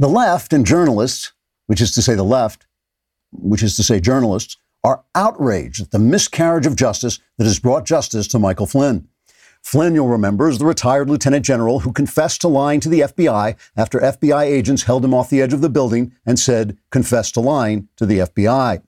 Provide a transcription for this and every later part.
The left and journalists, which is to say the left, which is to say journalists, are outraged at the miscarriage of justice that has brought justice to Michael Flynn. Flynn, you'll remember, is the retired lieutenant general who confessed to lying to the FBI after FBI agents held him off the edge of the building and said, confess to lying to the FBI.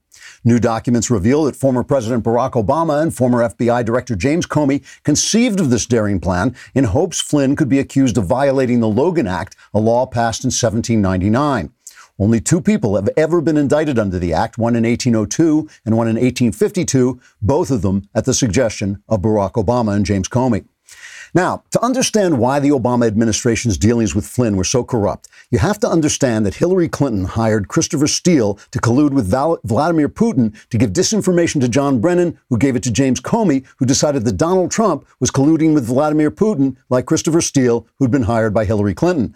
New documents reveal that former President Barack Obama and former FBI Director James Comey conceived of this daring plan in hopes Flynn could be accused of violating the Logan Act, a law passed in 1799. Only two people have ever been indicted under the act, one in 1802 and one in 1852, both of them at the suggestion of Barack Obama and James Comey. Now, to understand why the Obama administration's dealings with Flynn were so corrupt, you have to understand that Hillary Clinton hired Christopher Steele to collude with Val- Vladimir Putin to give disinformation to John Brennan, who gave it to James Comey, who decided that Donald Trump was colluding with Vladimir Putin, like Christopher Steele, who'd been hired by Hillary Clinton.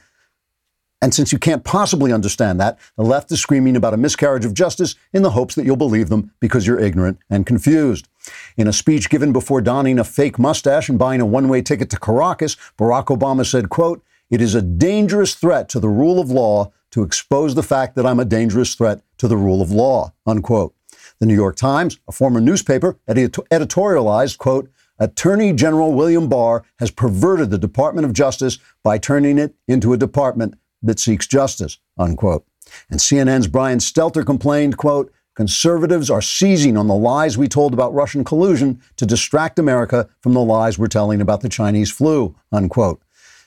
And since you can't possibly understand that, the left is screaming about a miscarriage of justice in the hopes that you'll believe them because you're ignorant and confused. In a speech given before donning a fake mustache and buying a one-way ticket to Caracas, Barack Obama said, quote, it is a dangerous threat to the rule of law to expose the fact that I'm a dangerous threat to the rule of law, unquote. The New York Times, a former newspaper, editorialized, quote, Attorney General William Barr has perverted the Department of Justice by turning it into a department that seeks justice, unquote. And CNN's Brian Stelter complained, quote, conservatives are seizing on the lies we told about Russian collusion to distract America from the lies we're telling about the Chinese flu, unquote.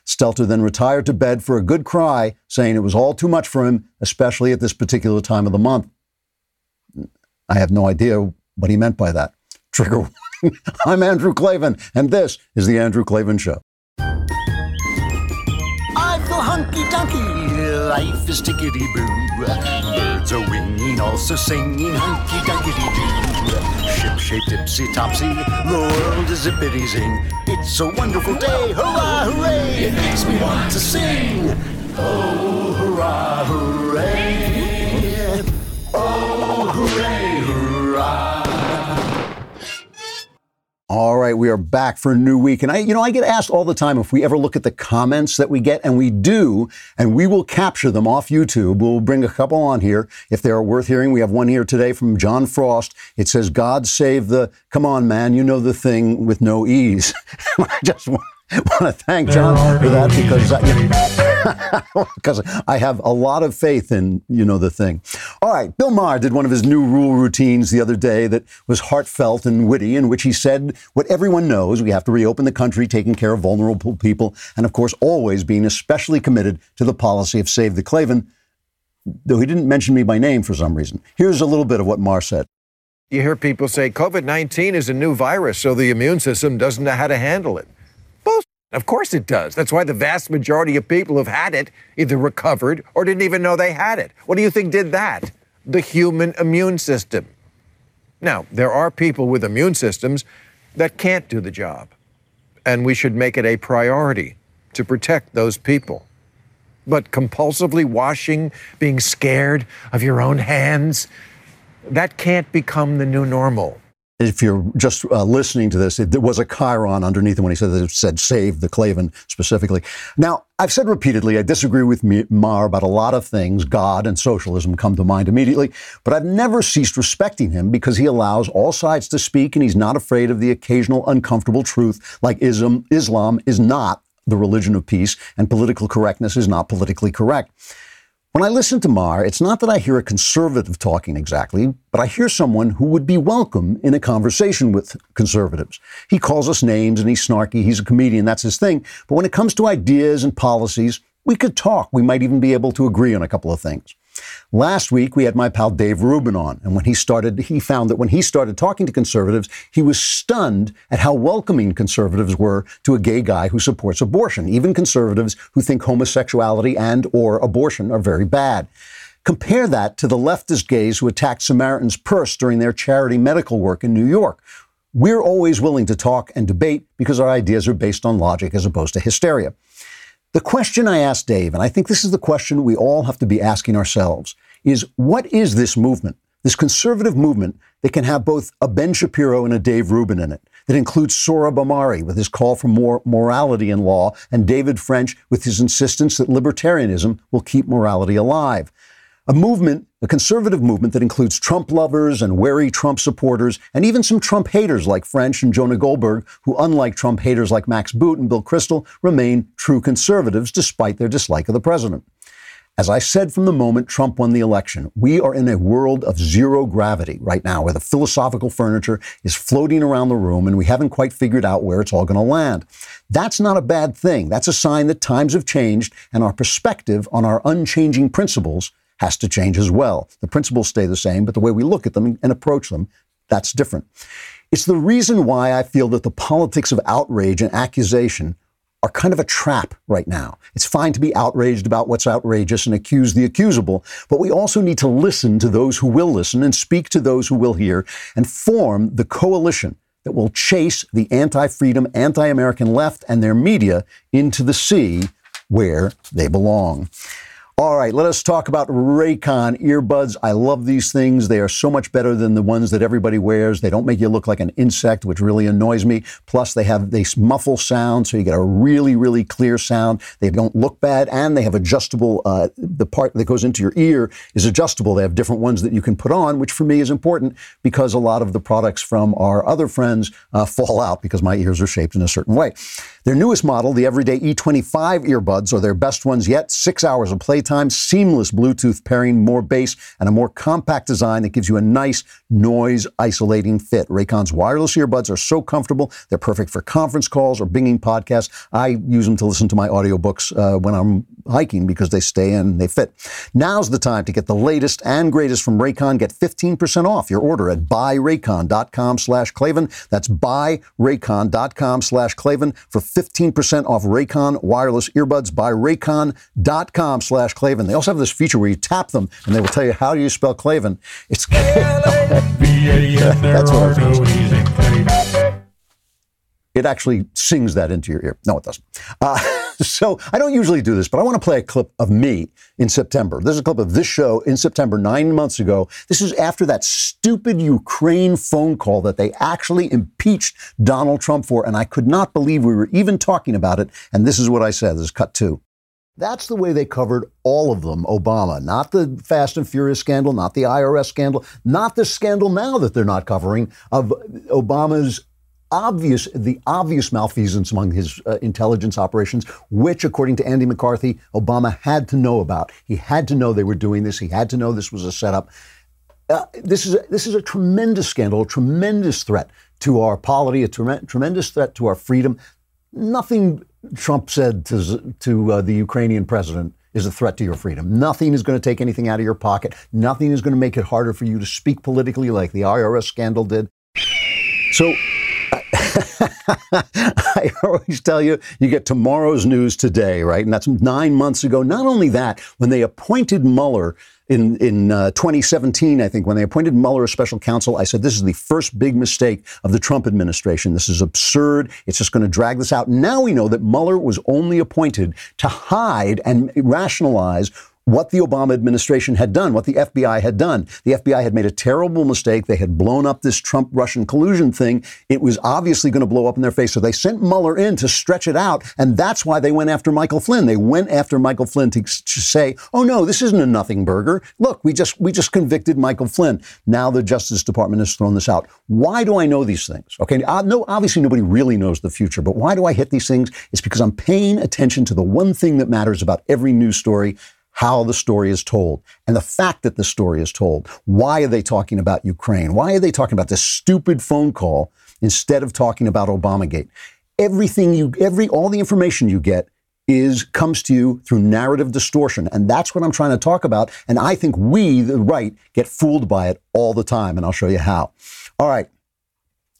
Stelter then retired to bed for a good cry, saying it was all too much for him, especially at this particular time of the month. I have no idea what he meant by that. Trigger warning. I'm Andrew Klavan, and this is The Andrew Klavan Show life is tickety boo. Birds are winging, also singing hunky dunky doo. Ship shape tipsy topsy, the world is zippity zing. It's a wonderful day, hurrah, hooray! It makes me want to sing. Oh, hurrah, hooray! Oh, hooray, All right, we are back for a new week. And I, you know, I get asked all the time if we ever look at the comments that we get, and we do, and we will capture them off YouTube. We'll bring a couple on here if they are worth hearing. We have one here today from John Frost. It says, God save the, come on, man, you know the thing with no ease. I just want want to thank John for that because I, because I have a lot of faith in you know the thing. All right, Bill Maher did one of his new rule routines the other day that was heartfelt and witty, in which he said what everyone knows: we have to reopen the country, taking care of vulnerable people, and of course, always being especially committed to the policy of Save the Klavan. Though he didn't mention me by name for some reason. Here's a little bit of what Maher said. You hear people say COVID 19 is a new virus, so the immune system doesn't know how to handle it. Of course it does. That's why the vast majority of people who've had it either recovered or didn't even know they had it. What do you think did that? The human immune system. Now, there are people with immune systems that can't do the job, and we should make it a priority to protect those people. But compulsively washing, being scared of your own hands, that can't become the new normal if you're just uh, listening to this, it, there was a chyron underneath him when he said that it said save the Klavan specifically. Now, I've said repeatedly, I disagree with Maher about a lot of things. God and socialism come to mind immediately, but I've never ceased respecting him because he allows all sides to speak and he's not afraid of the occasional uncomfortable truth, like Islam, Islam is not the religion of peace and political correctness is not politically correct. When I listen to Maher, it's not that I hear a conservative talking exactly, but I hear someone who would be welcome in a conversation with conservatives. He calls us names and he's snarky, he's a comedian, that's his thing. But when it comes to ideas and policies, we could talk. We might even be able to agree on a couple of things. Last week, we had my pal Dave Rubin on, and when he started, he found that when he started talking to conservatives, he was stunned at how welcoming conservatives were to a gay guy who supports abortion, even conservatives who think homosexuality and or abortion are very bad. Compare that to the leftist gays who attacked Samaritan's Purse during their charity medical work in New York. We're always willing to talk and debate because our ideas are based on logic as opposed to hysteria. The question I asked Dave, and I think this is the question we all have to be asking ourselves, is what is this movement, this conservative movement that can have both a Ben Shapiro and a Dave Rubin in it? that includes Sohrab Ahmari with his call for more morality in law, and David French with his insistence that libertarianism will keep morality alive. A movement, a conservative movement that includes Trump lovers and wary Trump supporters, and even some Trump haters like French and Jonah Goldberg, who, unlike Trump haters like Max Boot and Bill Kristol, remain true conservatives despite their dislike of the president. As I said from the moment Trump won the election, we are in a world of zero gravity right now, where the philosophical furniture is floating around the room and we haven't quite figured out where it's all going to land. That's not a bad thing. That's a sign that times have changed and our perspective on our unchanging principles has to change as well. The principles stay the same, but the way we look at them and approach them, that's different. It's the reason why I feel that the politics of outrage and accusation are kind of a trap right now. It's fine to be outraged about what's outrageous and accuse the accusable, but we also need to listen to those who will listen and speak to those who will hear and form the coalition that will chase the anti freedom, anti American left and their media into the sea where they belong. All right, let us talk about Raycon earbuds. I love these things. They are so much better than the ones that everybody wears. They don't make you look like an insect, which really annoys me. Plus, they have they muffle sound, so you get a really, really clear sound. They don't look bad, and they have adjustable. Uh, the part that goes into your ear is adjustable. They have different ones that you can put on, which for me is important because a lot of the products from our other friends uh, fall out because my ears are shaped in a certain way. Their newest model, the Everyday E25 earbuds, are their best ones yet. Six hours of playtime, seamless Bluetooth pairing, more bass, and a more compact design that gives you a nice noise isolating fit. Raycon's wireless earbuds are so comfortable. They're perfect for conference calls or binging podcasts. I use them to listen to my audiobooks uh, when I'm hiking because they stay in, they fit. Now's the time to get the latest and greatest from Raycon. Get 15% off your order at buyraycon.com slash Klavan. That's buyraycon.com slash Klavan for 15% off Raycon wireless earbuds by raycon.com slash Klavan. They also have this feature where you tap them and they will tell you how do you spell Klavan. It's That's what it actually sings that into your ear. No, it doesn't. Uh, so I don't usually do this, but I want to play a clip of me in September. This is a clip of this show in September, nine months ago. This is after that stupid Ukraine phone call that they actually impeached Donald Trump for, and I could not believe we were even talking about it. And this is what I said. This is cut two. That's the way they covered all of them, Obama. Not the Fast and Furious scandal, not the IRS scandal, not the scandal now that they're not covering of Obama's obvious, the obvious malfeasance among his uh, intelligence operations, which, according to Andy McCarthy, Obama had to know about. He had to know they were doing this. He had to know this was a setup. Uh, this is a, this is a tremendous scandal, a tremendous threat to our polity, a tre- tremendous threat to our freedom. Nothing Trump said to to uh, the Ukrainian president is a threat to your freedom. Nothing is going to take anything out of your pocket. Nothing is going to make it harder for you to speak politically, like the IRS scandal did. So I always tell you, you get tomorrow's news today, right? And that's nine months ago. Not only that, when they appointed Mueller in in uh, 2017, I think, when they appointed Mueller as special counsel, I said this is the first big mistake of the Trump administration. This is absurd. It's just going to drag this out. Now we know that Mueller was only appointed to hide and rationalize what the Obama administration had done, what the FBI had done. The FBI had made a terrible mistake. They had blown up this Trump Russian collusion thing. It was obviously going to blow up in their face. So they sent Mueller in to stretch it out. And that's why they went after Michael Flynn. They went after Michael Flynn to, to say, oh no, this isn't a nothing burger. Look, we just, we just convicted Michael Flynn. Now the Justice Department has thrown this out. Why do I know these things? Okay. Uh, no, obviously nobody really knows the future, but why do I hit these things? It's because I'm paying attention to the one thing that matters about every news story how the story is told and the fact that the story is told. Why are they talking about Ukraine? Why are they talking about this stupid phone call instead of talking about Obamagate? Everything you, every, all the information you get is comes to you through narrative distortion. And that's what I'm trying to talk about. And I think we, the right, get fooled by it all the time. And I'll show you how. All right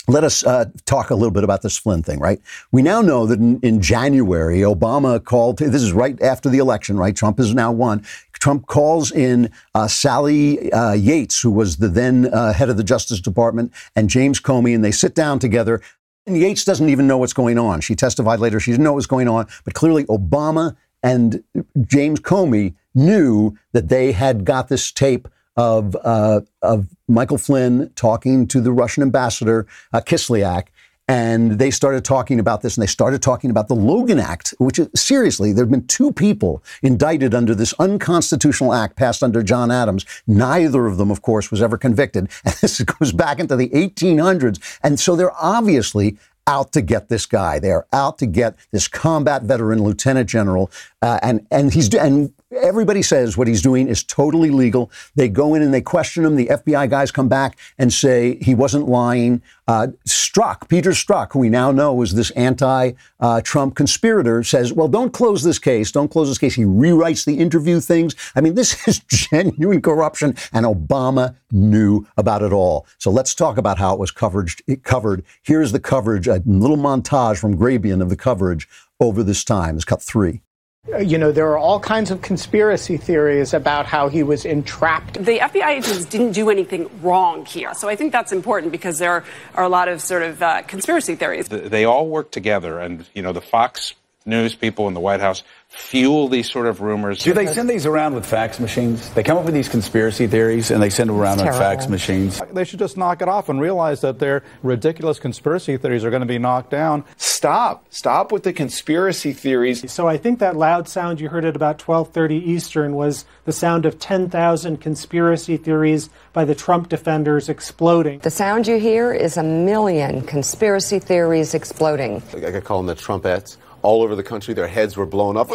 let us uh, talk a little bit about this Flynn thing, right? We now know that in, in January, Obama called, this is right after the election, right? Trump has now won. Trump calls in uh, Sally uh, Yates, who was the then uh, head of the Justice Department, and James Comey, and they sit down together. And Yates doesn't even know what's going on. She testified later, she didn't know what was going on, but clearly Obama and James Comey knew that they had got this tape of, uh, of Michael Flynn talking to the Russian ambassador, uh, Kislyak, And they started talking about this and they started talking about the Logan Act, which is seriously, there have been two people indicted under this unconstitutional act passed under John Adams. Neither of them, of course, was ever convicted. And this goes back into the 1800s. And so they're obviously out to get this guy. They are out to get this combat veteran lieutenant general, uh, and and he's and everybody says what he's doing is totally legal. They go in and they question him. The FBI guys come back and say he wasn't lying. Uh, Strzok, Peter Strzok, who we now know is this anti-Trump conspirator, says, "Well, don't close this case. Don't close this case." He rewrites the interview things. I mean, this is genuine corruption, and Obama knew about it all. So let's talk about how it was covered. It covered. Here's the coverage. A little montage from Grabien of the coverage over this time. It's cut three. You know, there are all kinds of conspiracy theories about how he was entrapped. The FBI agents didn't do anything wrong here. So I think that's important because there are a lot of sort of uh, conspiracy theories. They all work together. And, you know, the Fox News people in the White House fuel these sort of rumors. Do they send these around with fax machines? They come up with these conspiracy theories and they send them around on fax machines. They should just knock it off and realize that their ridiculous conspiracy theories are going to be knocked down. Stop. Stop with the conspiracy theories. So I think that loud sound you heard at about 12:30 Eastern was the sound of 10,000 conspiracy theories by the Trump defenders exploding. The sound you hear is a million conspiracy theories exploding. I could call them the Trumpettes all over the country. Their heads were blown up.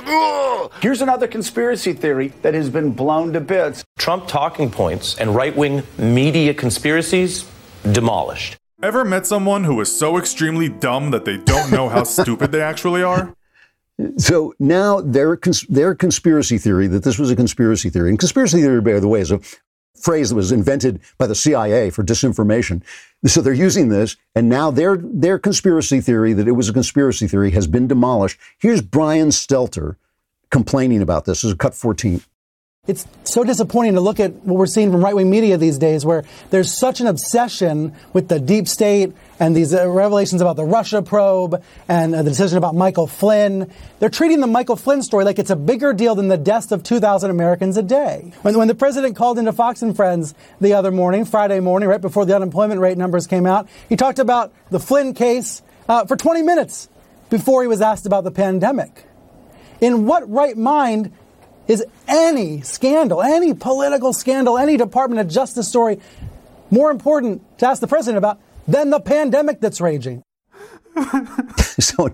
Here's another conspiracy theory that has been blown to bits. Trump talking points and right wing media conspiracies demolished. Ever met someone who is so extremely dumb that they don't know how stupid they actually are? So now their cons- their conspiracy theory that this was a conspiracy theory, and conspiracy theory, by the way, is a phrase that was invented by the CIA for disinformation. So they're using this, and now their their conspiracy theory that it was a conspiracy theory has been demolished. Here's Brian Stelter complaining about this. This is a cut 14. It's so disappointing to look at what we're seeing from right wing media these days, where there's such an obsession with the deep state and these uh, revelations about the Russia probe and uh, the decision about Michael Flynn. They're treating the Michael Flynn story like it's a bigger deal than the deaths of 2,000 Americans a day. When, when the president called into Fox and Friends the other morning, Friday morning, right before the unemployment rate numbers came out, he talked about the Flynn case uh, for 20 minutes before he was asked about the pandemic. In what right mind is any scandal, any political scandal, any Department of Justice story more important to ask the president about than the pandemic that's raging? so,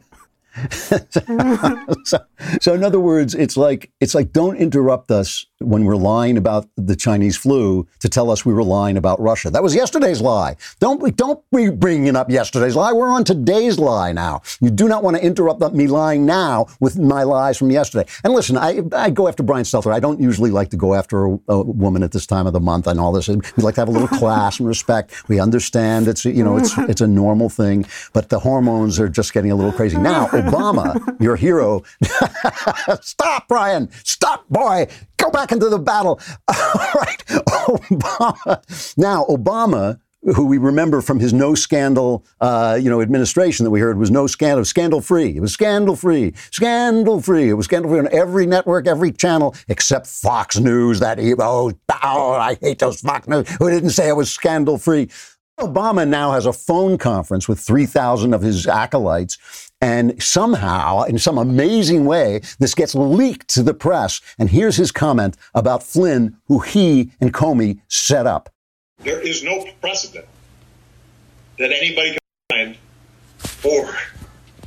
so, so, in other words, it's like it's like don't interrupt us when we're lying about the Chinese flu to tell us we were lying about Russia. That was yesterday's lie. Don't don't be bringing up yesterday's lie. We're on today's lie now. You do not want to interrupt me lying now with my lies from yesterday. And listen, I, I go after Brian Stelter. I don't usually like to go after a, a woman at this time of the month and all this. We like to have a little class and respect. We understand it's you know it's it's a normal thing, but the hormones are just getting a little crazy now. Obama, your hero. Stop, Brian. Stop, boy. Go back into the battle. All right. Obama. Now, Obama who we remember from his no scandal, uh, you know, administration that we heard was no scandal, scandal free. It was scandal free, scandal free. It was scandal free on every network, every channel except Fox News. That oh, oh, I hate those Fox News who didn't say it was scandal free. Obama now has a phone conference with 3,000 of his acolytes and somehow, in some amazing way, this gets leaked to the press. And here's his comment about Flynn, who he and Comey set up. There is no precedent that anybody can find for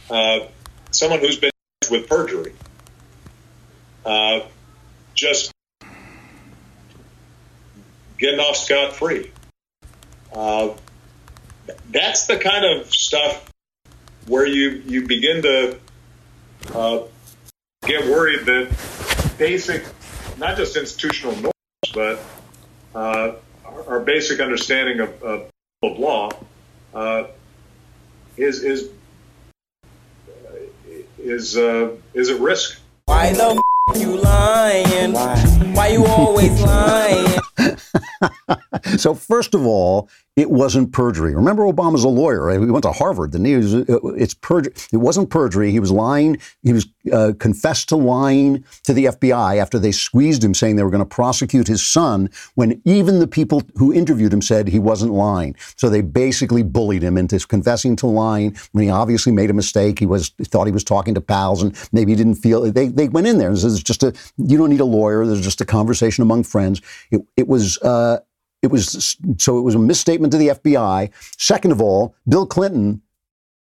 uh, someone who's been with perjury. Uh, just getting off scot free. Uh, that's the kind of stuff where you you begin to uh, get worried that basic, not just institutional norms, but uh, our basic understanding of, of, of law uh, is is is uh, is at risk. Why the f- you lying? Why? Why you always lying? so first of all, it wasn't perjury. Remember, Obama's a lawyer. He went to Harvard. Didn't he? It was, it's perjury. It wasn't perjury. He was lying. He was uh, confessed to lying to the FBI after they squeezed him, saying they were going to prosecute his son. When even the people who interviewed him said he wasn't lying. So they basically bullied him into confessing to lying when he obviously made a mistake. He was he thought he was talking to pals, and maybe he didn't feel. They they went in there and said, "It's just a. You don't need a lawyer. There's just a conversation among friends." It it was. Uh, it was so it was a misstatement to the FBI. Second of all, Bill Clinton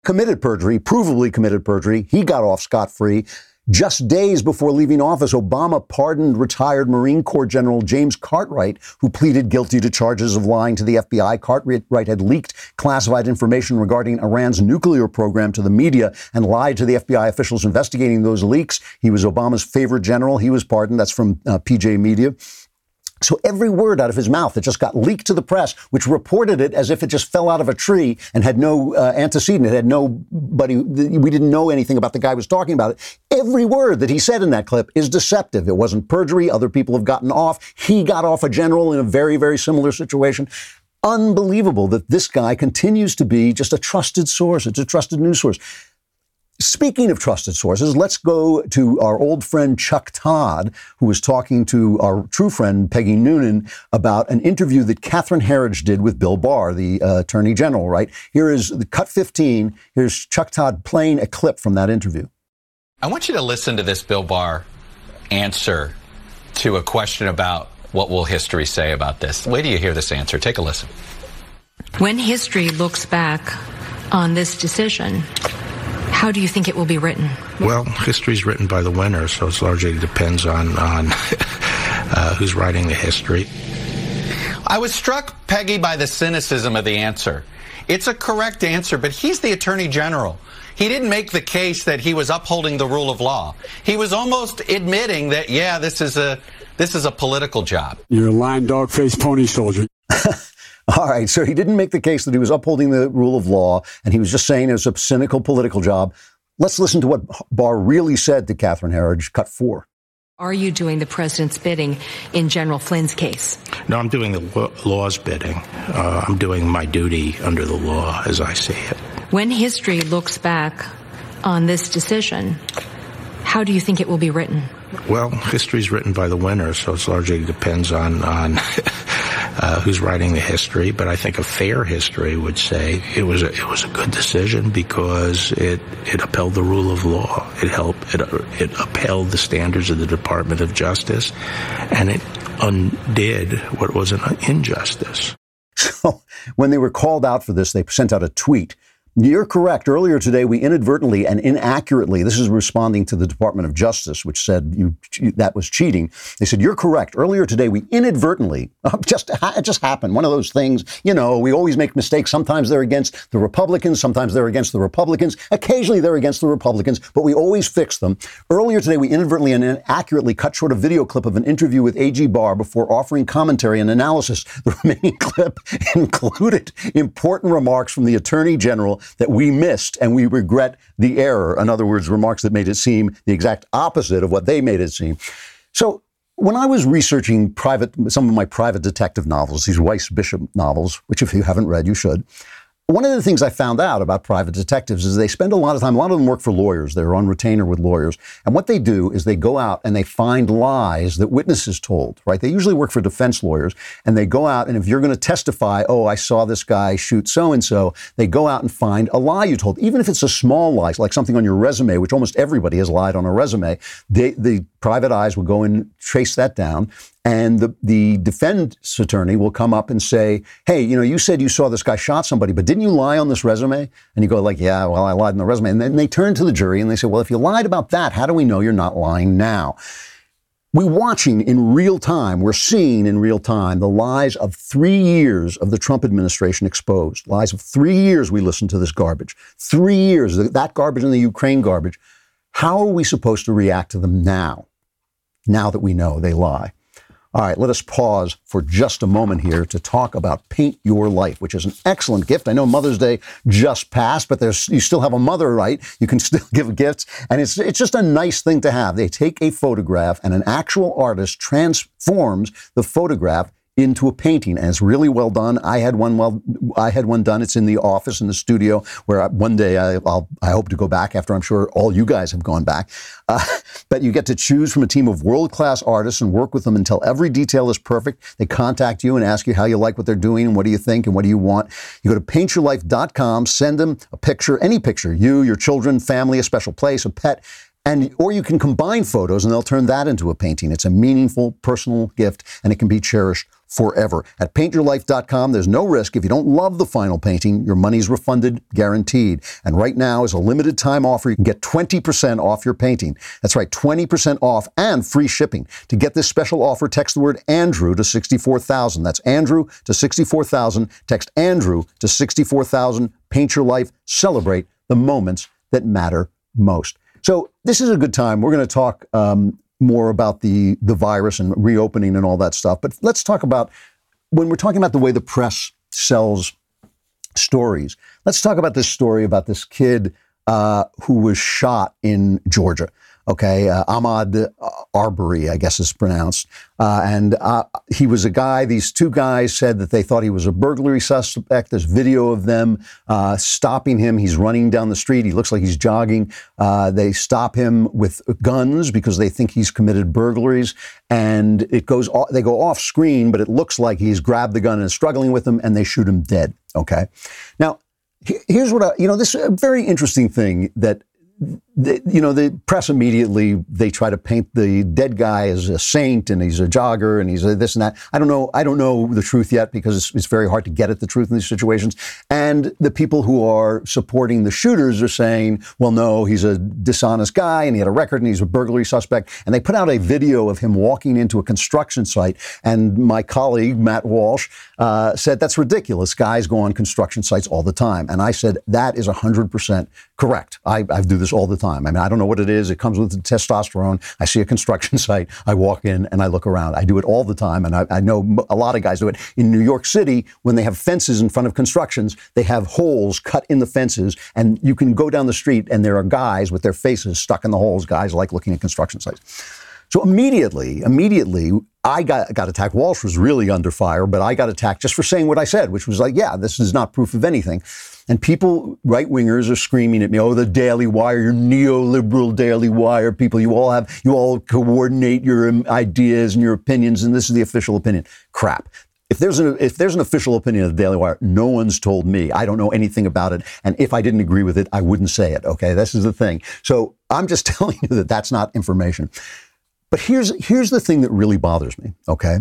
committed perjury, provably committed perjury. He got off scot free. Just days before leaving office, Obama pardoned retired Marine Corps General James Cartwright, who pleaded guilty to charges of lying to the FBI. Cartwright had leaked classified information regarding Iran's nuclear program to the media and lied to the FBI officials investigating those leaks. He was Obama's favorite general. He was pardoned. That's from uh, PJ Media. So every word out of his mouth that just got leaked to the press, which reported it as if it just fell out of a tree and had no uh, antecedent, it had nobody, we didn't know anything about the guy was talking about it. Every word that he said in that clip is deceptive. It wasn't perjury. Other people have gotten off. He got off a general in a very, very similar situation. Unbelievable that this guy continues to be just a trusted source. It's a trusted news source. Speaking of trusted sources, let's go to our old friend Chuck Todd, who was talking to our true friend Peggy Noonan about an interview that Catherine Herridge did with Bill Barr, the uh, Attorney General, right? Here is the cut 15. Here's Chuck Todd playing a clip from that interview. I want you to listen to this Bill Barr answer to a question about what will history say about this. Wait till you hear this answer. Take a listen. When history looks back on this decision, how do you think it will be written? Well, history is written by the winner, so it largely depends on on uh, who's writing the history. I was struck, Peggy, by the cynicism of the answer. It's a correct answer, but he's the attorney general. He didn't make the case that he was upholding the rule of law. He was almost admitting that, yeah, this is a this is a political job. You're a lying dog-faced pony soldier. All right. So he didn't make the case that he was upholding the rule of law, and he was just saying it was a cynical political job. Let's listen to what Barr really said to Catherine Herridge, cut four. Are you doing the president's bidding in General Flynn's case? No, I'm doing the law's bidding. Uh, I'm doing my duty under the law as I see it. When history looks back on this decision, how do you think it will be written? Well, history is written by the winner, so it largely depends on on uh, who's writing the history. But I think a fair history would say it was a, it was a good decision because it it upheld the rule of law. It helped it it upheld the standards of the Department of Justice, and it undid what was an injustice. So when they were called out for this, they sent out a tweet you're correct. Earlier today, we inadvertently and inaccurately, this is responding to the Department of Justice, which said you, that was cheating. They said, You're correct. Earlier today, we inadvertently, just, it just happened. One of those things, you know, we always make mistakes. Sometimes they're against the Republicans, sometimes they're against the Republicans. Occasionally they're against the Republicans, but we always fix them. Earlier today, we inadvertently and inaccurately cut short a video clip of an interview with A.G. Barr before offering commentary and analysis. The remaining clip included important remarks from the Attorney General that we missed and we regret the error. In other words, remarks that made it seem the exact opposite of what they made it seem. So when I was researching private, some of my private detective novels, these Weiss Bishop novels, which if you haven't read, you should, one of the things I found out about private detectives is they spend a lot of time, a lot of them work for lawyers. They're on retainer with lawyers. And what they do is they go out and they find lies that witnesses told, right? They usually work for defense lawyers and they go out and if you're going to testify, oh, I saw this guy shoot so and so, they go out and find a lie you told. Even if it's a small lie, like something on your resume, which almost everybody has lied on a resume, they, the private eyes will go and trace that down and the, the defense attorney will come up and say, hey, you know, you said you saw this guy shot somebody, but didn't you lie on this resume? And you go like, yeah, well, I lied on the resume. And then they turn to the jury and they say, well, if you lied about that, how do we know you're not lying now? We're watching in real time, we're seeing in real time the lies of three years of the Trump administration exposed. Lies of three years we listened to this garbage. Three years, that garbage and the Ukraine garbage. How are we supposed to react to them now? Now that we know they lie. All right, let us pause for just a moment here to talk about Paint Your Life, which is an excellent gift. I know Mother's Day just passed, but there's you still have a mother, right? You can still give gifts, and it's it's just a nice thing to have. They take a photograph, and an actual artist transforms the photograph into a painting and it's really well done. I had one well, I had one done. It's in the office in the studio where I, one day I, will I hope to go back after I'm sure all you guys have gone back. Uh, but you get to choose from a team of world class artists and work with them until every detail is perfect. They contact you and ask you how you like what they're doing and what do you think and what do you want. You go to paintyourlife.com, send them a picture, any picture, you, your children, family, a special place, a pet and or you can combine photos and they'll turn that into a painting. It's a meaningful personal gift and it can be cherished forever. At paintyourlife.com, there's no risk. If you don't love the final painting, your money's refunded, guaranteed. And right now is a limited time offer. You can get 20% off your painting. That's right, 20% off and free shipping. To get this special offer, text the word Andrew to 64,000. That's Andrew to 64,000. Text Andrew to 64,000. Paint your life. Celebrate the moments that matter most. So this is a good time. We're going to talk um, more about the the virus and reopening and all that stuff. But let's talk about when we're talking about the way the press sells stories. Let's talk about this story about this kid uh, who was shot in Georgia. Okay, uh, Ahmaud Arbery, I guess is pronounced. Uh, and uh, he was a guy, these two guys said that they thought he was a burglary suspect. There's video of them uh, stopping him. He's running down the street. He looks like he's jogging. Uh, they stop him with guns because they think he's committed burglaries. And it goes, off, they go off screen, but it looks like he's grabbed the gun and is struggling with them, and they shoot him dead. Okay. Now, here's what I, you know, this is a very interesting thing that the, you know, the press immediately they try to paint the dead guy as a saint and he's a jogger and he's a this and that. I don't know. I don't know the truth yet because it's, it's, very hard to get at the truth in these situations. And the people who are supporting the shooters are saying, well, no, he's a dishonest guy and he had a record and he's a burglary suspect. And they put out a video of him walking into a construction site. And my colleague Matt Walsh uh, said that's ridiculous. Guys go on construction sites all the time. And I said that is hundred percent correct. I, I do this all the time time. I mean, I don't know what it is. It comes with the testosterone. I see a construction site, I walk in and I look around. I do it all the time, and I, I know a lot of guys do it. In New York City, when they have fences in front of constructions, they have holes cut in the fences, and you can go down the street and there are guys with their faces stuck in the holes. Guys like looking at construction sites. So immediately, immediately, I got, got attacked. Walsh was really under fire, but I got attacked just for saying what I said, which was like, yeah, this is not proof of anything. And people, right wingers, are screaming at me, oh, the Daily Wire, your neoliberal Daily Wire people, you all have, you all coordinate your um, ideas and your opinions, and this is the official opinion. Crap. If there's an if there's an official opinion of the Daily Wire, no one's told me. I don't know anything about it, and if I didn't agree with it, I wouldn't say it. Okay, this is the thing. So I'm just telling you that that's not information. But here's here's the thing that really bothers me. Okay,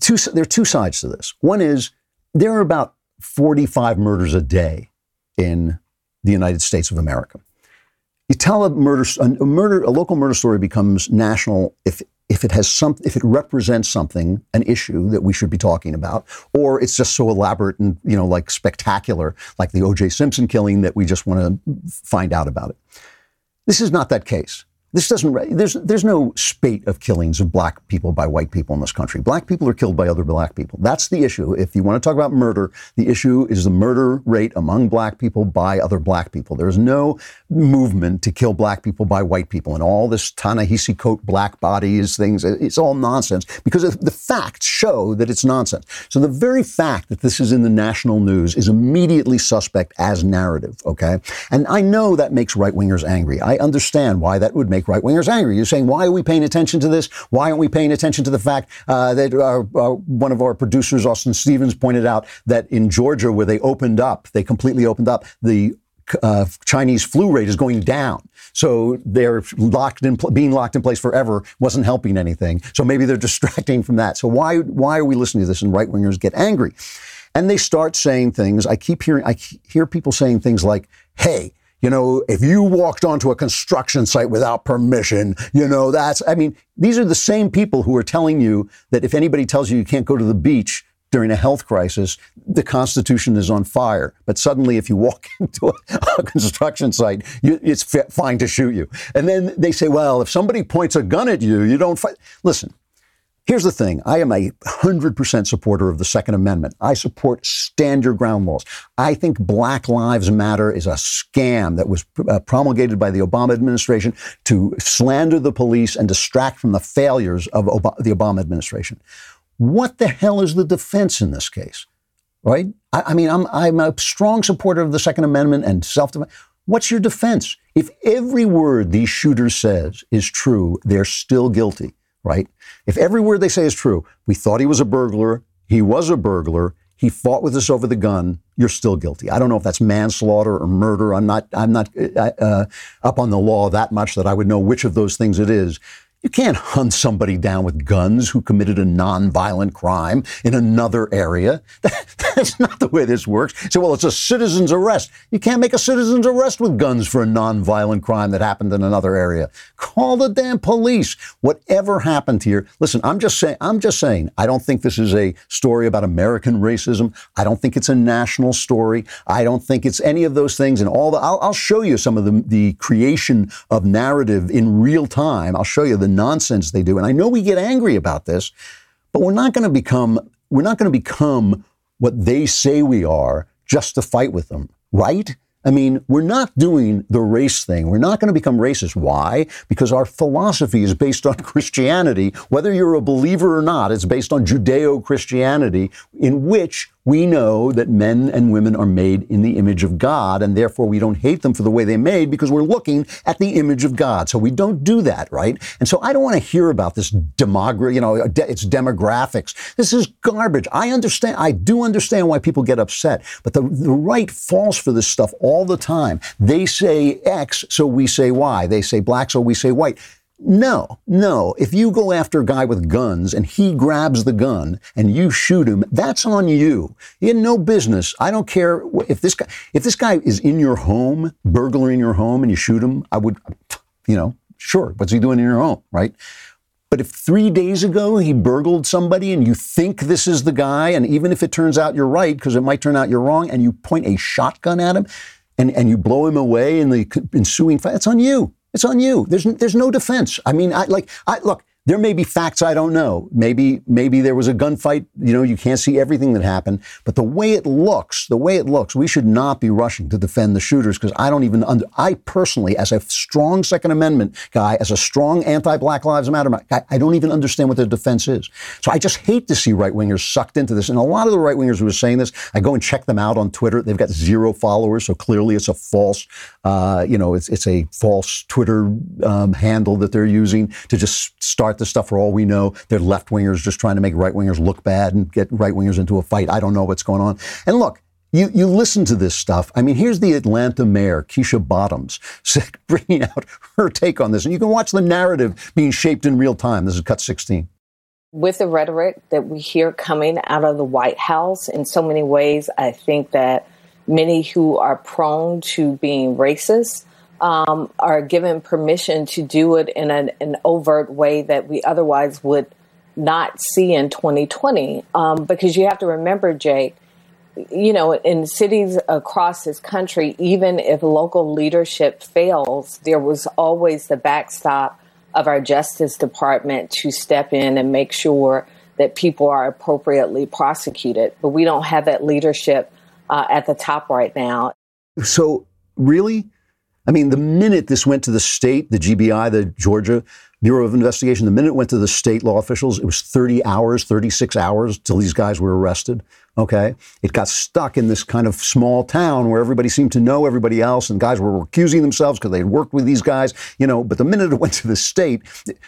two, there are two sides to this. One is there are about 45 murders a day in the United States of America. You tell a murder, a murder, a local murder story becomes national if if it has some, if it represents something, an issue that we should be talking about, or it's just so elaborate and you know like spectacular, like the O.J. Simpson killing that we just want to find out about it. This is not that case. This doesn't, there's, there's no spate of killings of black people by white people in this country. Black people are killed by other black people. That's the issue. If you want to talk about murder, the issue is the murder rate among black people by other black people. There's no movement to kill black people by white people and all this Ta-Nehisi Coates black bodies things. It's all nonsense because the facts show that it's nonsense. So the very fact that this is in the national news is immediately suspect as narrative. Okay. And I know that makes right wingers angry. I understand why that would make make right wingers angry. You're saying, why are we paying attention to this? Why aren't we paying attention to the fact uh, that our, uh, one of our producers, Austin Stevens, pointed out that in Georgia, where they opened up, they completely opened up, the uh, Chinese flu rate is going down. So they're locked in, being locked in place forever wasn't helping anything. So maybe they're distracting from that. So why, why are we listening to this? And right wingers get angry. And they start saying things. I keep hearing, I hear people saying things like, hey, you know, if you walked onto a construction site without permission, you know, that's, I mean, these are the same people who are telling you that if anybody tells you you can't go to the beach during a health crisis, the Constitution is on fire. But suddenly, if you walk into a, a construction site, you, it's fine to shoot you. And then they say, well, if somebody points a gun at you, you don't fight. Listen, Here's the thing. I am a 100% supporter of the Second Amendment. I support stand your ground laws. I think Black Lives Matter is a scam that was uh, promulgated by the Obama administration to slander the police and distract from the failures of Ob- the Obama administration. What the hell is the defense in this case? Right? I, I mean, I'm, I'm a strong supporter of the Second Amendment and self defense. What's your defense? If every word these shooters says is true, they're still guilty, right? If every word they say is true, we thought he was a burglar, he was a burglar, he fought with us over the gun, you're still guilty. I don't know if that's manslaughter or murder. I'm not, I'm not uh, uh, up on the law that much that I would know which of those things it is. You can't hunt somebody down with guns who committed a nonviolent crime in another area. That's not the way this works. So, well, it's a citizen's arrest. You can't make a citizen's arrest with guns for a nonviolent crime that happened in another area. Call the damn police. Whatever happened here, listen, I'm just saying, I'm just saying, I don't think this is a story about American racism. I don't think it's a national story. I don't think it's any of those things. And all the, I'll, I'll show you some of the, the creation of narrative in real time. I'll show you the nonsense they do. And I know we get angry about this, but we're not going to become we're not going to become what they say we are just to fight with them, right? I mean, we're not doing the race thing. We're not going to become racist. Why? Because our philosophy is based on Christianity. Whether you're a believer or not, it's based on Judeo Christianity, in which we know that men and women are made in the image of God, and therefore we don't hate them for the way they're made because we're looking at the image of God. So we don't do that, right? And so I don't want to hear about this demography, you know, it's demographics. This is garbage. I understand, I do understand why people get upset, but the, the right falls for this stuff all the time. They say X, so we say Y. They say black, so we say white. No, no. If you go after a guy with guns and he grabs the gun and you shoot him, that's on you. You had no business. I don't care if this guy if this guy is in your home, burglaring your home, and you shoot him. I would, you know, sure. What's he doing in your home, right? But if three days ago he burgled somebody and you think this is the guy, and even if it turns out you're right, because it might turn out you're wrong, and you point a shotgun at him and, and you blow him away in the ensuing fight, it's on you. It's on you. There's there's no defense. I mean, I like I look. There may be facts I don't know. Maybe maybe there was a gunfight. You know, you can't see everything that happened. But the way it looks, the way it looks, we should not be rushing to defend the shooters because I don't even. Under, I personally, as a strong Second Amendment guy, as a strong anti-Black Lives Matter guy, I don't even understand what the defense is. So I just hate to see right wingers sucked into this. And a lot of the right wingers who are saying this, I go and check them out on Twitter. They've got zero followers, so clearly it's a false. Uh, you know, it's it's a false Twitter um, handle that they're using to just start the stuff. For all we know, they're left wingers just trying to make right wingers look bad and get right wingers into a fight. I don't know what's going on. And look, you, you listen to this stuff. I mean, here's the Atlanta mayor, Keisha Bottoms, bringing out her take on this. And you can watch the narrative being shaped in real time. This is cut 16. With the rhetoric that we hear coming out of the White House, in so many ways, I think that many who are prone to being racist um, are given permission to do it in an, an, overt way that we otherwise would not see in 2020. Um, because you have to remember, Jake, you know, in cities across this country, even if local leadership fails, there was always the backstop of our Justice Department to step in and make sure that people are appropriately prosecuted. But we don't have that leadership uh, at the top right now. So, really? I mean, the minute this went to the state, the GBI, the Georgia Bureau of Investigation, the minute it went to the state law officials, it was 30 hours, 36 hours till these guys were arrested. Okay. It got stuck in this kind of small town where everybody seemed to know everybody else and guys were accusing themselves because they had worked with these guys, you know, but the minute it went to the state,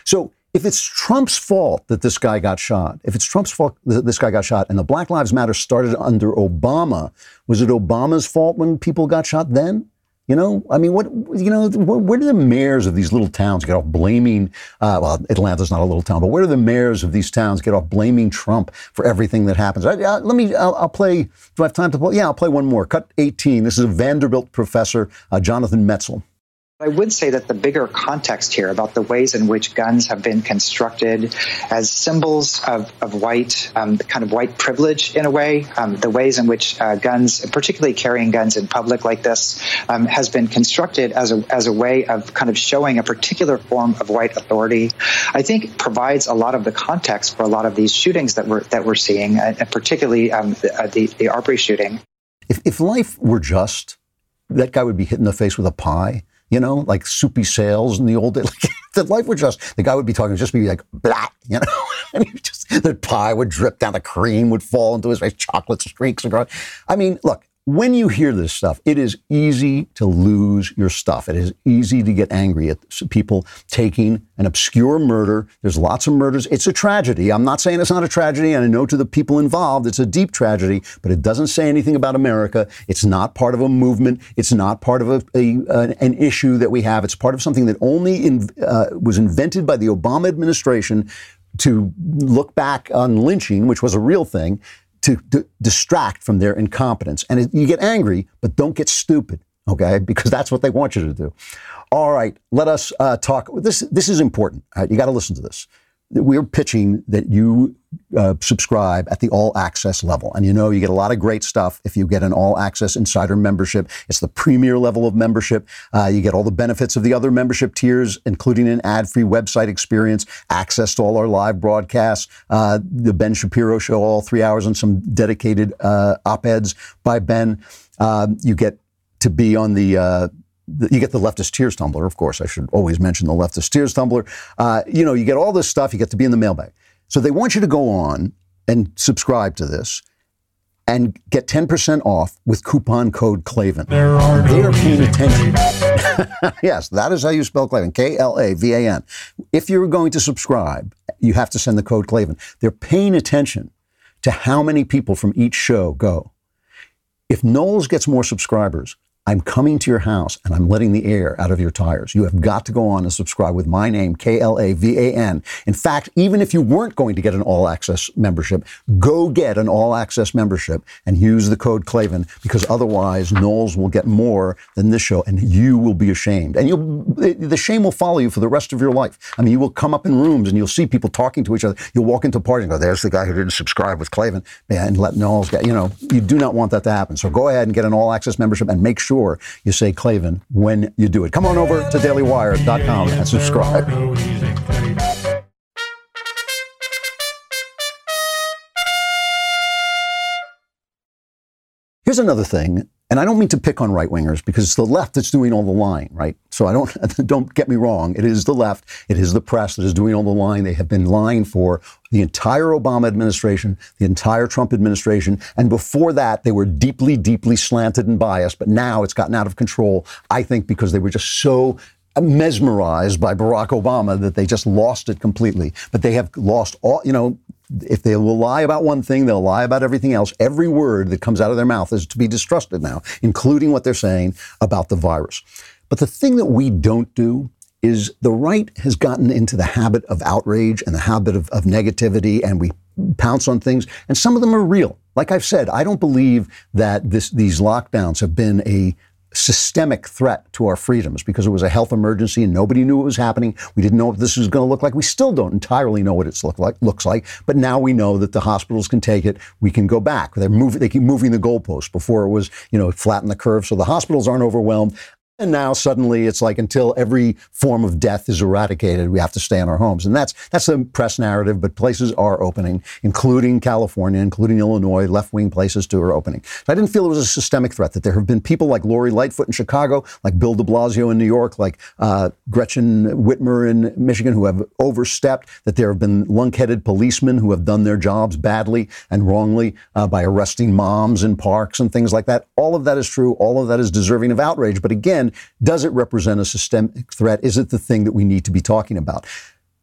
so if it's Trump's fault that this guy got shot, if it's Trump's fault that this guy got shot, and the Black Lives Matter started under Obama, was it Obama's fault when people got shot then? You know, I mean, what you know, where do the mayors of these little towns get off blaming? Uh, well, Atlanta's not a little town, but where do the mayors of these towns get off blaming Trump for everything that happens? I, uh, let me. I'll, I'll, play. Do I have time to play? Yeah, I'll play one more. Cut 18. This is a Vanderbilt professor, uh, Jonathan Metzl. I would say that the bigger context here about the ways in which guns have been constructed as symbols of, of white, um, kind of white privilege in a way, um, the ways in which uh, guns, particularly carrying guns in public like this, um, has been constructed as a, as a way of kind of showing a particular form of white authority, I think provides a lot of the context for a lot of these shootings that we're, that we're seeing, uh, and particularly um, the, uh, the, the Arbery shooting. If, if life were just, that guy would be hit in the face with a pie you know, like soupy sales in the old days. Like, the life would just, the guy would be talking, just be like, blah, you know, and he just, the pie would drip down, the cream would fall into his face, chocolate streaks across. I mean, look, when you hear this stuff, it is easy to lose your stuff. It is easy to get angry at people taking an obscure murder. There's lots of murders. It's a tragedy. I'm not saying it's not a tragedy, and I know to the people involved, it's a deep tragedy, but it doesn't say anything about America. It's not part of a movement. It's not part of a, a an issue that we have. It's part of something that only in, uh, was invented by the Obama administration to look back on lynching, which was a real thing, to, to distract from their incompetence. And you get angry, but don't get stupid, okay? Because that's what they want you to do. All right, let us uh, talk. This this is important. Right, you got to listen to this we're pitching that you uh, subscribe at the all access level. And you know, you get a lot of great stuff if you get an all access insider membership. It's the premier level of membership. Uh, you get all the benefits of the other membership tiers, including an ad free website experience, access to all our live broadcasts, uh, the Ben Shapiro show, all three hours, and some dedicated uh, op eds by Ben. Uh, you get to be on the uh, you get the leftist tears tumbler, of course. I should always mention the leftist tears tumbler. Uh, you know, you get all this stuff. You get to be in the mailbag. So they want you to go on and subscribe to this and get 10% off with coupon code Klavan. There are they are paying attention. yes, that is how you spell Klavan. K L A V A N. If you're going to subscribe, you have to send the code Klavan. They're paying attention to how many people from each show go. If Knowles gets more subscribers, I'm coming to your house and I'm letting the air out of your tires. You have got to go on and subscribe with my name, K L A V A N. In fact, even if you weren't going to get an all access membership, go get an all access membership and use the code Klavan because otherwise Knowles will get more than this show and you will be ashamed. And you'll, the shame will follow you for the rest of your life. I mean, you will come up in rooms and you'll see people talking to each other. You'll walk into a party and go, there's the guy who didn't subscribe with Klavan and let Knowles get, you know, you do not want that to happen. So go ahead and get an all access membership and make sure sure you say Klavan when you do it. Come on over to dailywire.com and subscribe. Here's another thing and I don't mean to pick on right wingers because it's the left that's doing all the lying, right? So I don't don't get me wrong. It is the left, it is the press that is doing all the lying. They have been lying for the entire Obama administration, the entire Trump administration, and before that they were deeply, deeply slanted and biased. But now it's gotten out of control. I think because they were just so mesmerized by Barack Obama that they just lost it completely. But they have lost all, you know, if they will lie about one thing, they'll lie about everything else. Every word that comes out of their mouth is to be distrusted now, including what they're saying about the virus. But the thing that we don't do is the right has gotten into the habit of outrage and the habit of, of negativity, and we pounce on things, and some of them are real. Like I've said, I don't believe that this, these lockdowns have been a systemic threat to our freedoms because it was a health emergency and nobody knew what was happening. We didn't know what this was going to look like. We still don't entirely know what it's look like, looks like, but now we know that the hospitals can take it. We can go back. They're moving, they keep moving the goalposts. Before it was, you know, flatten the curve so the hospitals aren't overwhelmed. And now suddenly it's like until every form of death is eradicated, we have to stay in our homes. And that's that's the press narrative, but places are opening, including California, including Illinois, left-wing places too are opening. So I didn't feel it was a systemic threat, that there have been people like Lori Lightfoot in Chicago, like Bill de Blasio in New York, like uh, Gretchen Whitmer in Michigan, who have overstepped, that there have been lunk-headed policemen who have done their jobs badly and wrongly uh, by arresting moms in parks and things like that. All of that is true. All of that is deserving of outrage. But again, does it represent a systemic threat? Is it the thing that we need to be talking about?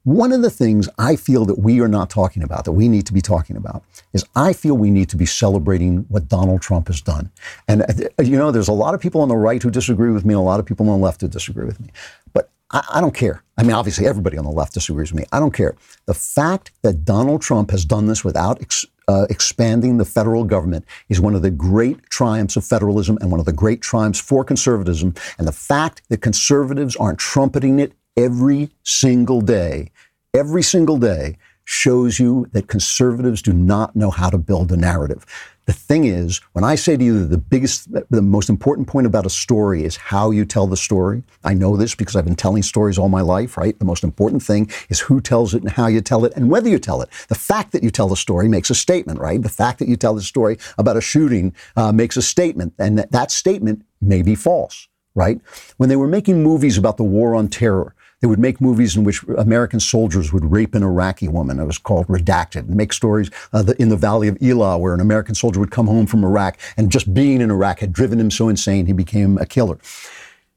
One of the things I feel that we are not talking about, that we need to be talking about, is I feel we need to be celebrating what Donald Trump has done. And, uh, you know, there's a lot of people on the right who disagree with me, and a lot of people on the left who disagree with me. But I, I don't care. I mean, obviously, everybody on the left disagrees with me. I don't care. The fact that Donald Trump has done this without ex- uh, expanding the federal government is one of the great triumphs of federalism and one of the great triumphs for conservatism. And the fact that conservatives aren't trumpeting it every single day, every single day, shows you that conservatives do not know how to build a narrative. The thing is, when I say to you that the biggest, the most important point about a story is how you tell the story, I know this because I've been telling stories all my life, right? The most important thing is who tells it and how you tell it and whether you tell it. The fact that you tell the story makes a statement, right? The fact that you tell the story about a shooting uh, makes a statement, and that, that statement may be false right? When they were making movies about the war on terror, they would make movies in which American soldiers would rape an Iraqi woman. It was called Redacted. And make stories uh, the, in the Valley of Elah where an American soldier would come home from Iraq and just being in Iraq had driven him so insane he became a killer.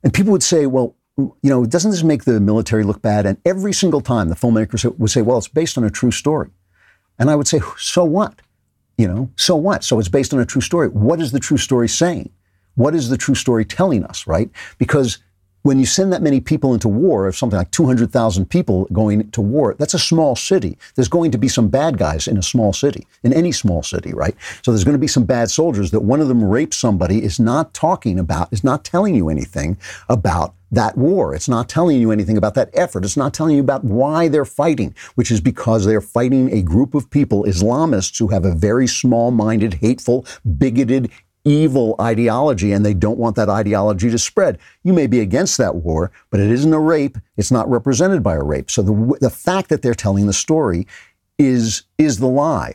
And people would say, well, you know, doesn't this make the military look bad? And every single time the filmmakers would say, well, it's based on a true story. And I would say, so what? You know, so what? So it's based on a true story. What is the true story saying? What is the true story telling us, right? Because when you send that many people into war, if something like 200,000 people going to war, that's a small city. There's going to be some bad guys in a small city, in any small city, right? So there's going to be some bad soldiers that one of them rapes somebody is not talking about, is not telling you anything about that war. It's not telling you anything about that effort. It's not telling you about why they're fighting, which is because they're fighting a group of people, Islamists, who have a very small minded, hateful, bigoted, evil ideology and they don't want that ideology to spread. You may be against that war, but it isn't a rape. It's not represented by a rape. So the, the fact that they're telling the story is, is the lie.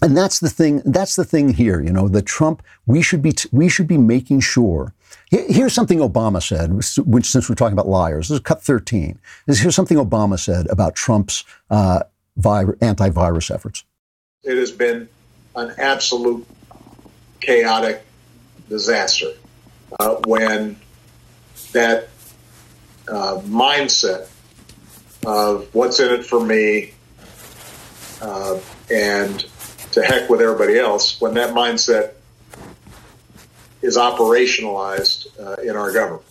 And that's the thing, that's the thing here, you know, the Trump, we should be, we should be making sure. Here's something Obama said, which, since we're talking about liars, this is cut 13. Here's something Obama said about Trump's uh, anti-virus efforts. It has been an absolute chaotic disaster uh, when that uh, mindset of what's in it for me uh, and to heck with everybody else, when that mindset is operationalized uh, in our government.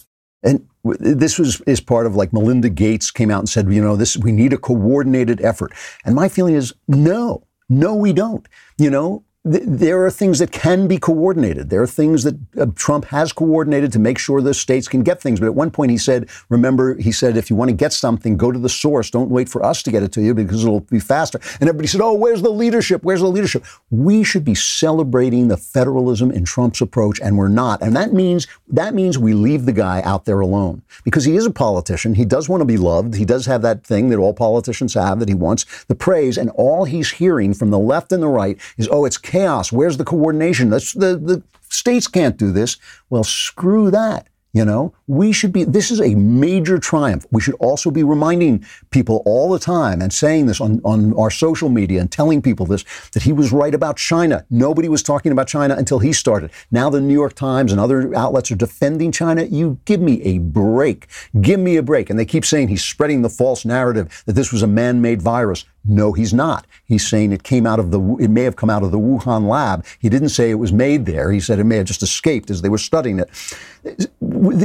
And this was is part of like Melinda Gates came out and said, you know, this we need a coordinated effort. And my feeling is no, no, we don't. You know, there are things that can be coordinated. There are things that uh, Trump has coordinated to make sure the states can get things. But at one point he said, remember, he said, if you want to get something, go to the source. Don't wait for us to get it to you because it'll be faster. And everybody said, oh, where's the leadership? Where's the leadership? We should be celebrating the federalism in Trump's approach, and we're not. And that means that means we leave the guy out there alone because he is a politician. He does want to be loved. He does have that thing that all politicians have that he wants the praise. And all he's hearing from the left and the right is, oh, it's chaos. Where's the coordination? The, the states can't do this. Well, screw that. You know, we should be, this is a major triumph. We should also be reminding people all the time and saying this on, on our social media and telling people this, that he was right about China. Nobody was talking about China until he started. Now the New York Times and other outlets are defending China. You give me a break. Give me a break. And they keep saying he's spreading the false narrative that this was a man-made virus. No, he's not. He's saying it came out of the, it may have come out of the Wuhan lab. He didn't say it was made there. He said it may have just escaped as they were studying it.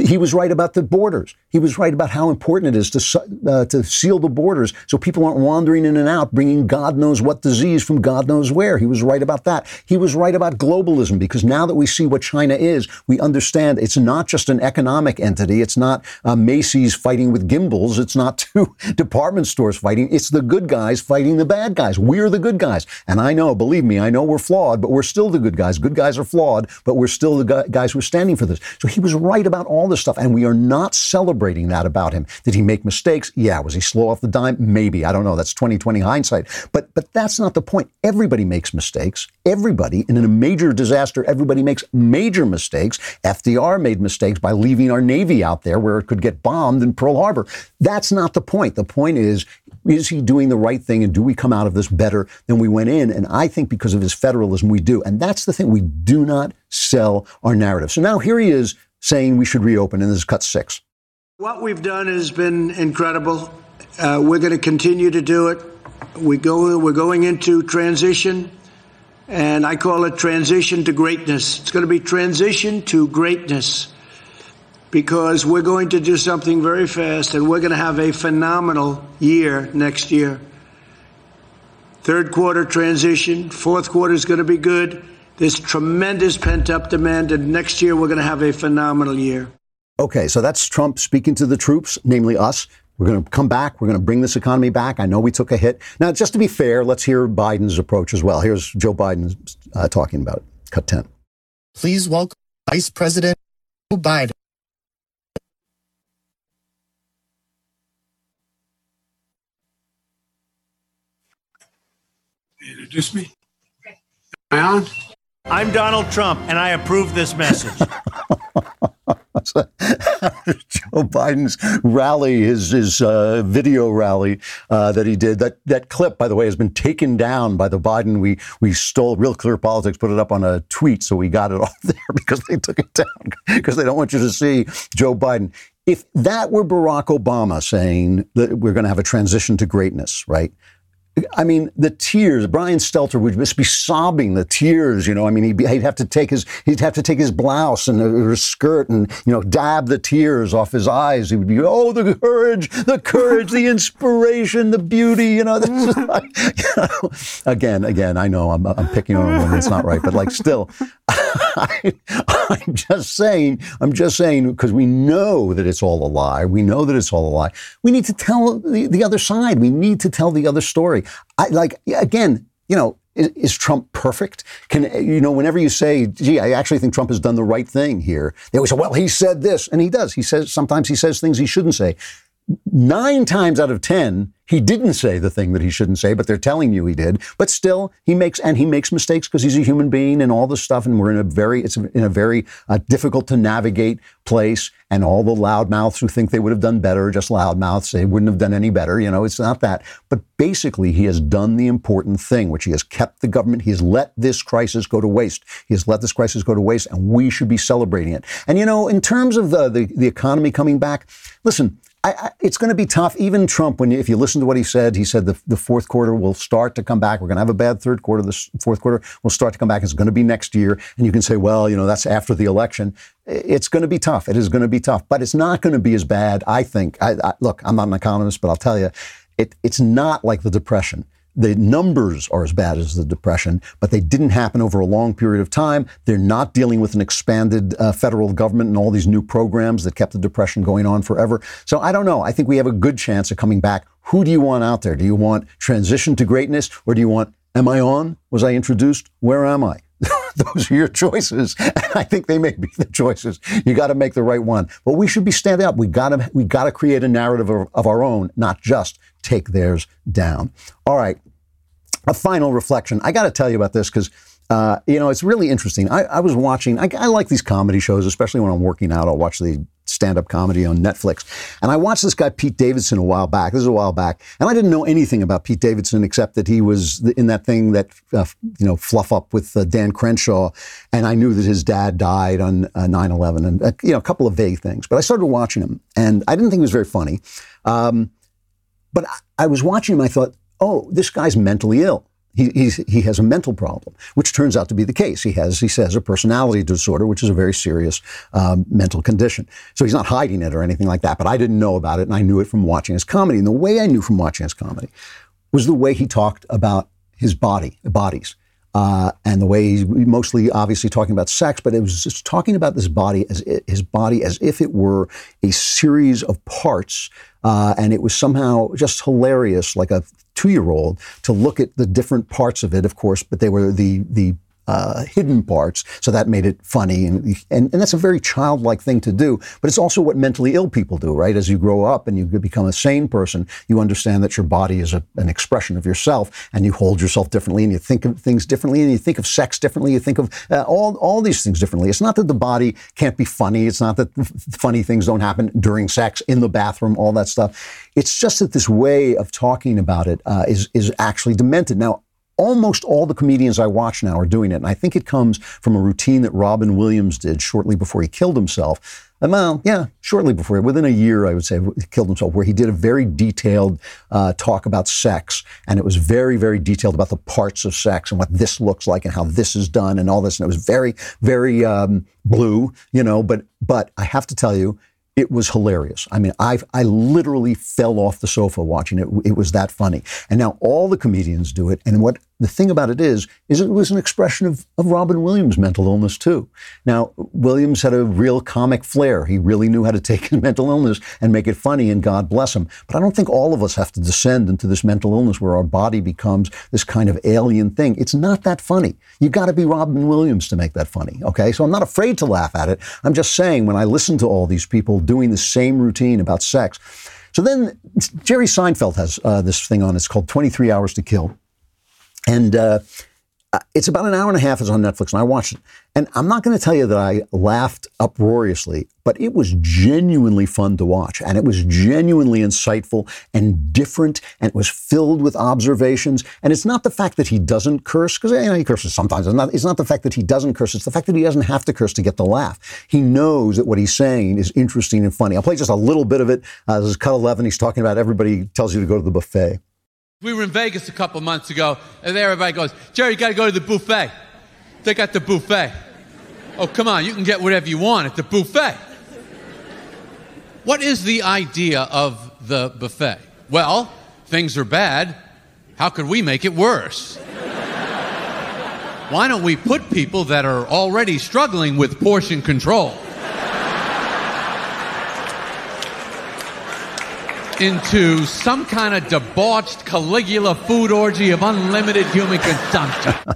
He was right about the borders. He was right about how important it is to, uh, to seal the borders so people aren't wandering in and out, bringing God knows what disease from God knows where. He was right about that. He was right about globalism because now that we see what China is, we understand it's not just an economic entity. It's not uh, Macy's fighting with Gimbels. It's not two department stores fighting. It's the good guys fighting the bad guys. We're the good guys. And I know, believe me, I know we're flawed, but we're still the good guys. Good guys are flawed, but we're still the guys who are standing for this. So he was right about all this stuff. And we are not celebrating that about him. Did he make mistakes? Yeah. Was he slow off the dime? Maybe. I don't know. That's 2020 hindsight. But, but that's not the point. Everybody makes mistakes. Everybody, and in a major disaster, everybody makes major mistakes. FDR made mistakes by leaving our Navy out there where it could get bombed in Pearl Harbor. That's not the point. The point is, is he doing the right thing and do we come out of this better than we went in? And I think because of his federalism, we do. And that's the thing. We do not sell our narrative. So now here he is saying we should reopen, and this is cut six. What we've done has been incredible. Uh, we're going to continue to do it. We go, we're going into transition, and I call it transition to greatness. It's going to be transition to greatness because we're going to do something very fast and we're going to have a phenomenal year next year. Third quarter transition, fourth quarter is going to be good. There's tremendous pent up demand, and next year we're going to have a phenomenal year. Okay, so that's Trump speaking to the troops, namely us. We're going to come back. We're going to bring this economy back. I know we took a hit. Now, just to be fair, let's hear Biden's approach as well. Here's Joe Biden uh, talking about it. Cut 10. Please welcome Vice President Joe Biden. Introduce me. Am I on? I'm Donald Trump, and I approve this message. Joe Biden's rally, his his uh, video rally uh, that he did. That that clip, by the way, has been taken down by the Biden. We we stole Real Clear Politics, put it up on a tweet, so we got it off there because they took it down because they don't want you to see Joe Biden. If that were Barack Obama saying that we're going to have a transition to greatness, right? I mean, the tears. Brian Stelter would just be sobbing. The tears, you know. I mean, he'd, be, he'd have to take his he'd have to take his blouse and his skirt and you know dab the tears off his eyes. He would be, oh, the courage, the courage, the inspiration, the beauty. You know, like, you know, again, again. I know I'm, I'm picking on woman. It's not right, but like still, I, I'm just saying. I'm just saying because we know that it's all a lie. We know that it's all a lie. We need to tell the, the other side. We need to tell the other story. I like again, you know, is, is, Trump perfect? Can you know? Whenever you say, "Gee, I actually think Trump has done the right thing here," they always say, "Well, he said this," and he does. He says sometimes he says things he shouldn't say. Nine times out of ten, he didn't say the thing that he shouldn't say, but they're telling you he did. But still, he makes and he makes mistakes because he's a human being and all this stuff. And we're in a very it's in a very uh, difficult to navigate place. And all the loudmouths who think they would have done better, just loudmouths, they wouldn't have done any better. You know, it's not that. But basically, he has done the important thing, which he has kept the government. He has let this crisis go to waste. He has let this crisis go to waste, and we should be celebrating it. And you know, in terms of the the, the economy coming back, listen. I, I, it's going to be tough. Even Trump, when if you listen to what he said, he said the, the fourth quarter will start to come back. We're going to have a bad third quarter. The fourth quarter will start to come back. It's going to be next year. And you can say, well, you know, that's after the election. It's going to be tough. It is going to be tough, but it's not going to be as bad. I think. I, look, I'm not an economist, but I'll tell you, it, it's not like the depression the numbers are as bad as the Depression, but they didn't happen over a long period of time. They're not dealing with an expanded uh, federal government and all these new programs that kept the Depression going on forever. So I don't know. I think we have a good chance of coming back. Who do you want out there? Do you want transition to greatness or do you want, am I on? Was I introduced? Where am I? Those are your choices. And I think they may be the choices. You got to make the right one. But we should be standing up. We got to we got to create a narrative of, of our own, not just take theirs down. All right a final reflection. I got to tell you about this because, uh, you know, it's really interesting. I, I was watching, I, I, like these comedy shows, especially when I'm working out. I'll watch the stand up comedy on Netflix. And I watched this guy, Pete Davidson, a while back. This is a while back. And I didn't know anything about Pete Davidson except that he was in that thing that, uh, you know, fluff up with uh, Dan Crenshaw. And I knew that his dad died on 9 uh, 11 and, uh, you know, a couple of vague things. But I started watching him and I didn't think he was very funny. Um, but I, I was watching him, I thought, oh, this guy's mentally ill. He, he has a mental problem, which turns out to be the case. He has, he says, a personality disorder, which is a very serious um, mental condition. So he's not hiding it or anything like that. But I didn't know about it, and I knew it from watching his comedy. And the way I knew from watching his comedy was the way he talked about his body, bodies. Uh, and the way he's mostly obviously talking about sex, but it was just talking about this body as his body as if it were a series of parts, uh, and it was somehow just hilarious, like a two-year-old, to look at the different parts of it. Of course, but they were the the uh, hidden parts. So that made it funny. And, and, and, that's a very childlike thing to do. But it's also what mentally ill people do, right? As you grow up and you become a sane person, you understand that your body is a, an expression of yourself and you hold yourself differently and you think of things differently and you think of sex differently. You think of uh, all, all these things differently. It's not that the body can't be funny. It's not that funny things don't happen during sex, in the bathroom, all that stuff. It's just that this way of talking about it uh, is is actually demented. Now, almost all the comedians I watch now are doing it. And I think it comes from a routine that Robin Williams did shortly before he killed himself. Well, yeah, shortly before, within a year, I would say, he killed himself, where he did a very detailed uh, talk about sex. And it was very, very detailed about the parts of sex and what this looks like and how this is done and all this. And it was very, very um, blue, you know. But, but I have to tell you, it was hilarious. I mean, I I literally fell off the sofa watching it. It was that funny. And now all the comedians do it. And what the thing about it is, is it was an expression of, of Robin Williams' mental illness too. Now, Williams had a real comic flair. He really knew how to take his mental illness and make it funny, and God bless him. But I don't think all of us have to descend into this mental illness where our body becomes this kind of alien thing. It's not that funny. You've got to be Robin Williams to make that funny. Okay, so I'm not afraid to laugh at it. I'm just saying when I listen to all these people doing the same routine about sex. So then Jerry Seinfeld has uh, this thing on. It's called 23 Hours to Kill. And uh, it's about an hour and a half. It's on Netflix, and I watched it. And I'm not going to tell you that I laughed uproariously, but it was genuinely fun to watch, and it was genuinely insightful and different, and it was filled with observations. And it's not the fact that he doesn't curse, because you know, he curses sometimes. It's not, it's not the fact that he doesn't curse; it's the fact that he doesn't have to curse to get the laugh. He knows that what he's saying is interesting and funny. I'll play just a little bit of it. Uh, this is cut 11. He's talking about everybody tells you to go to the buffet. We were in Vegas a couple months ago, and everybody goes, Jerry, you got to go to the buffet. They got the buffet. Oh, come on, you can get whatever you want at the buffet. What is the idea of the buffet? Well, things are bad. How could we make it worse? Why don't we put people that are already struggling with portion control into some kind of debauched Caligula food orgy of unlimited human consumption.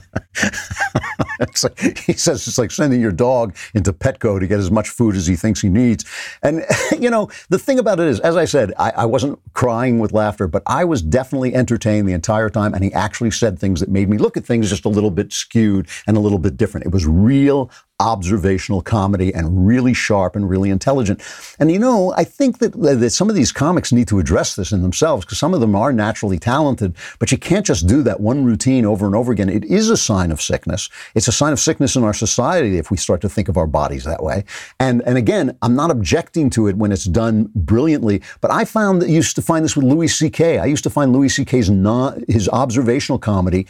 like, he says it's like sending your dog into Petco to get as much food as he thinks he needs. And, you know, the thing about it is, as I said, I, I, wasn't crying with laughter, but I was definitely entertained the entire time. And he actually said things that made me look at things just a little bit skewed and a little bit different. It was real, observational comedy and really sharp and really intelligent. And you know, I think that, that some of these comics need to address this in themselves because some of them are naturally talented, but you can't just do that one routine over and over again. It is a sign of sickness. It's a sign of sickness in our society if we start to think of our bodies that way. And and again, I'm not objecting to it when it's done brilliantly, but I found that used to find this with Louis C.K. I used to find Louis C.K.'s not his observational comedy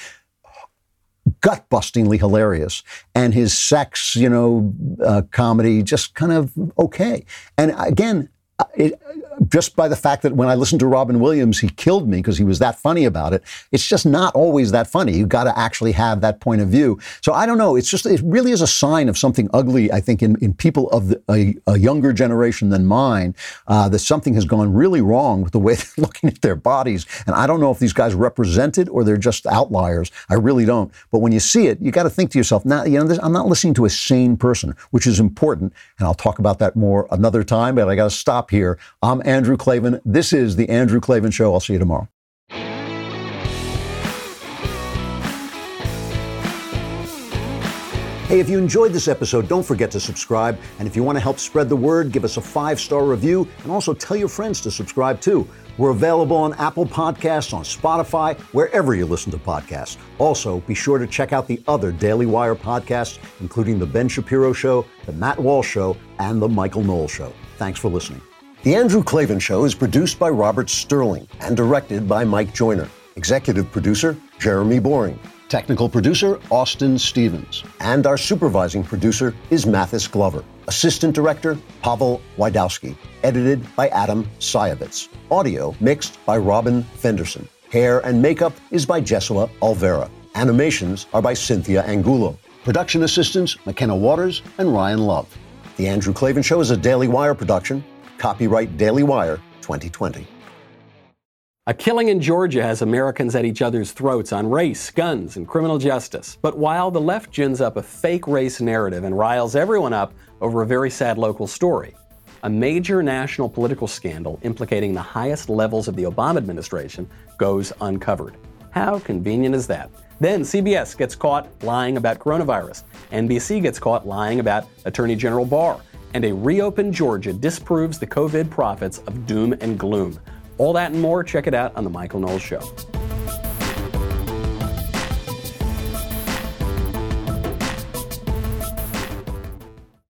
gut bustingly hilarious and his sex, you know, uh, comedy just kind of okay. And again, it, just by the fact that when I listened to Robin Williams, he killed me because he was that funny about it. It's just not always that funny. You've got to actually have that point of view. So I don't know. It's just, it really is a sign of something ugly, I think, in, in people of the, a, a, younger generation than mine, uh, that something has gone really wrong with the way they're looking at their bodies. And I don't know if these guys represent it or they're just outliers. I really don't. But when you see it, you got to think to yourself, now, you know, this, I'm not listening to a sane person, which is important. And I'll talk about that more another time, but I got to stop here. I'm Andrew Klavan. This is The Andrew Klavan Show. I'll see you tomorrow. Hey, if you enjoyed this episode, don't forget to subscribe. And if you want to help spread the word, give us a five star review and also tell your friends to subscribe too. We're available on Apple Podcasts, on Spotify, wherever you listen to podcasts. Also, be sure to check out the other Daily Wire podcasts, including The Ben Shapiro Show, The Matt Walsh Show, and The Michael Knowles Show. Thanks for listening. The Andrew Klavan Show is produced by Robert Sterling and directed by Mike Joyner. Executive producer, Jeremy Boring. Technical producer, Austin Stevens. And our supervising producer is Mathis Glover. Assistant director, Pavel Wydowski. Edited by Adam Sayevitz. Audio mixed by Robin Fenderson. Hair and makeup is by Jesua Alvera. Animations are by Cynthia Angulo. Production assistants, McKenna Waters and Ryan Love. The Andrew Klavan Show is a Daily Wire production Copyright Daily Wire 2020. A killing in Georgia has Americans at each other's throats on race, guns, and criminal justice. But while the left gins up a fake race narrative and riles everyone up over a very sad local story, a major national political scandal implicating the highest levels of the Obama administration goes uncovered. How convenient is that? Then CBS gets caught lying about coronavirus. NBC gets caught lying about Attorney General Barr and a reopened Georgia disproves the COVID prophets of doom and gloom. All that and more, check it out on The Michael Knowles Show.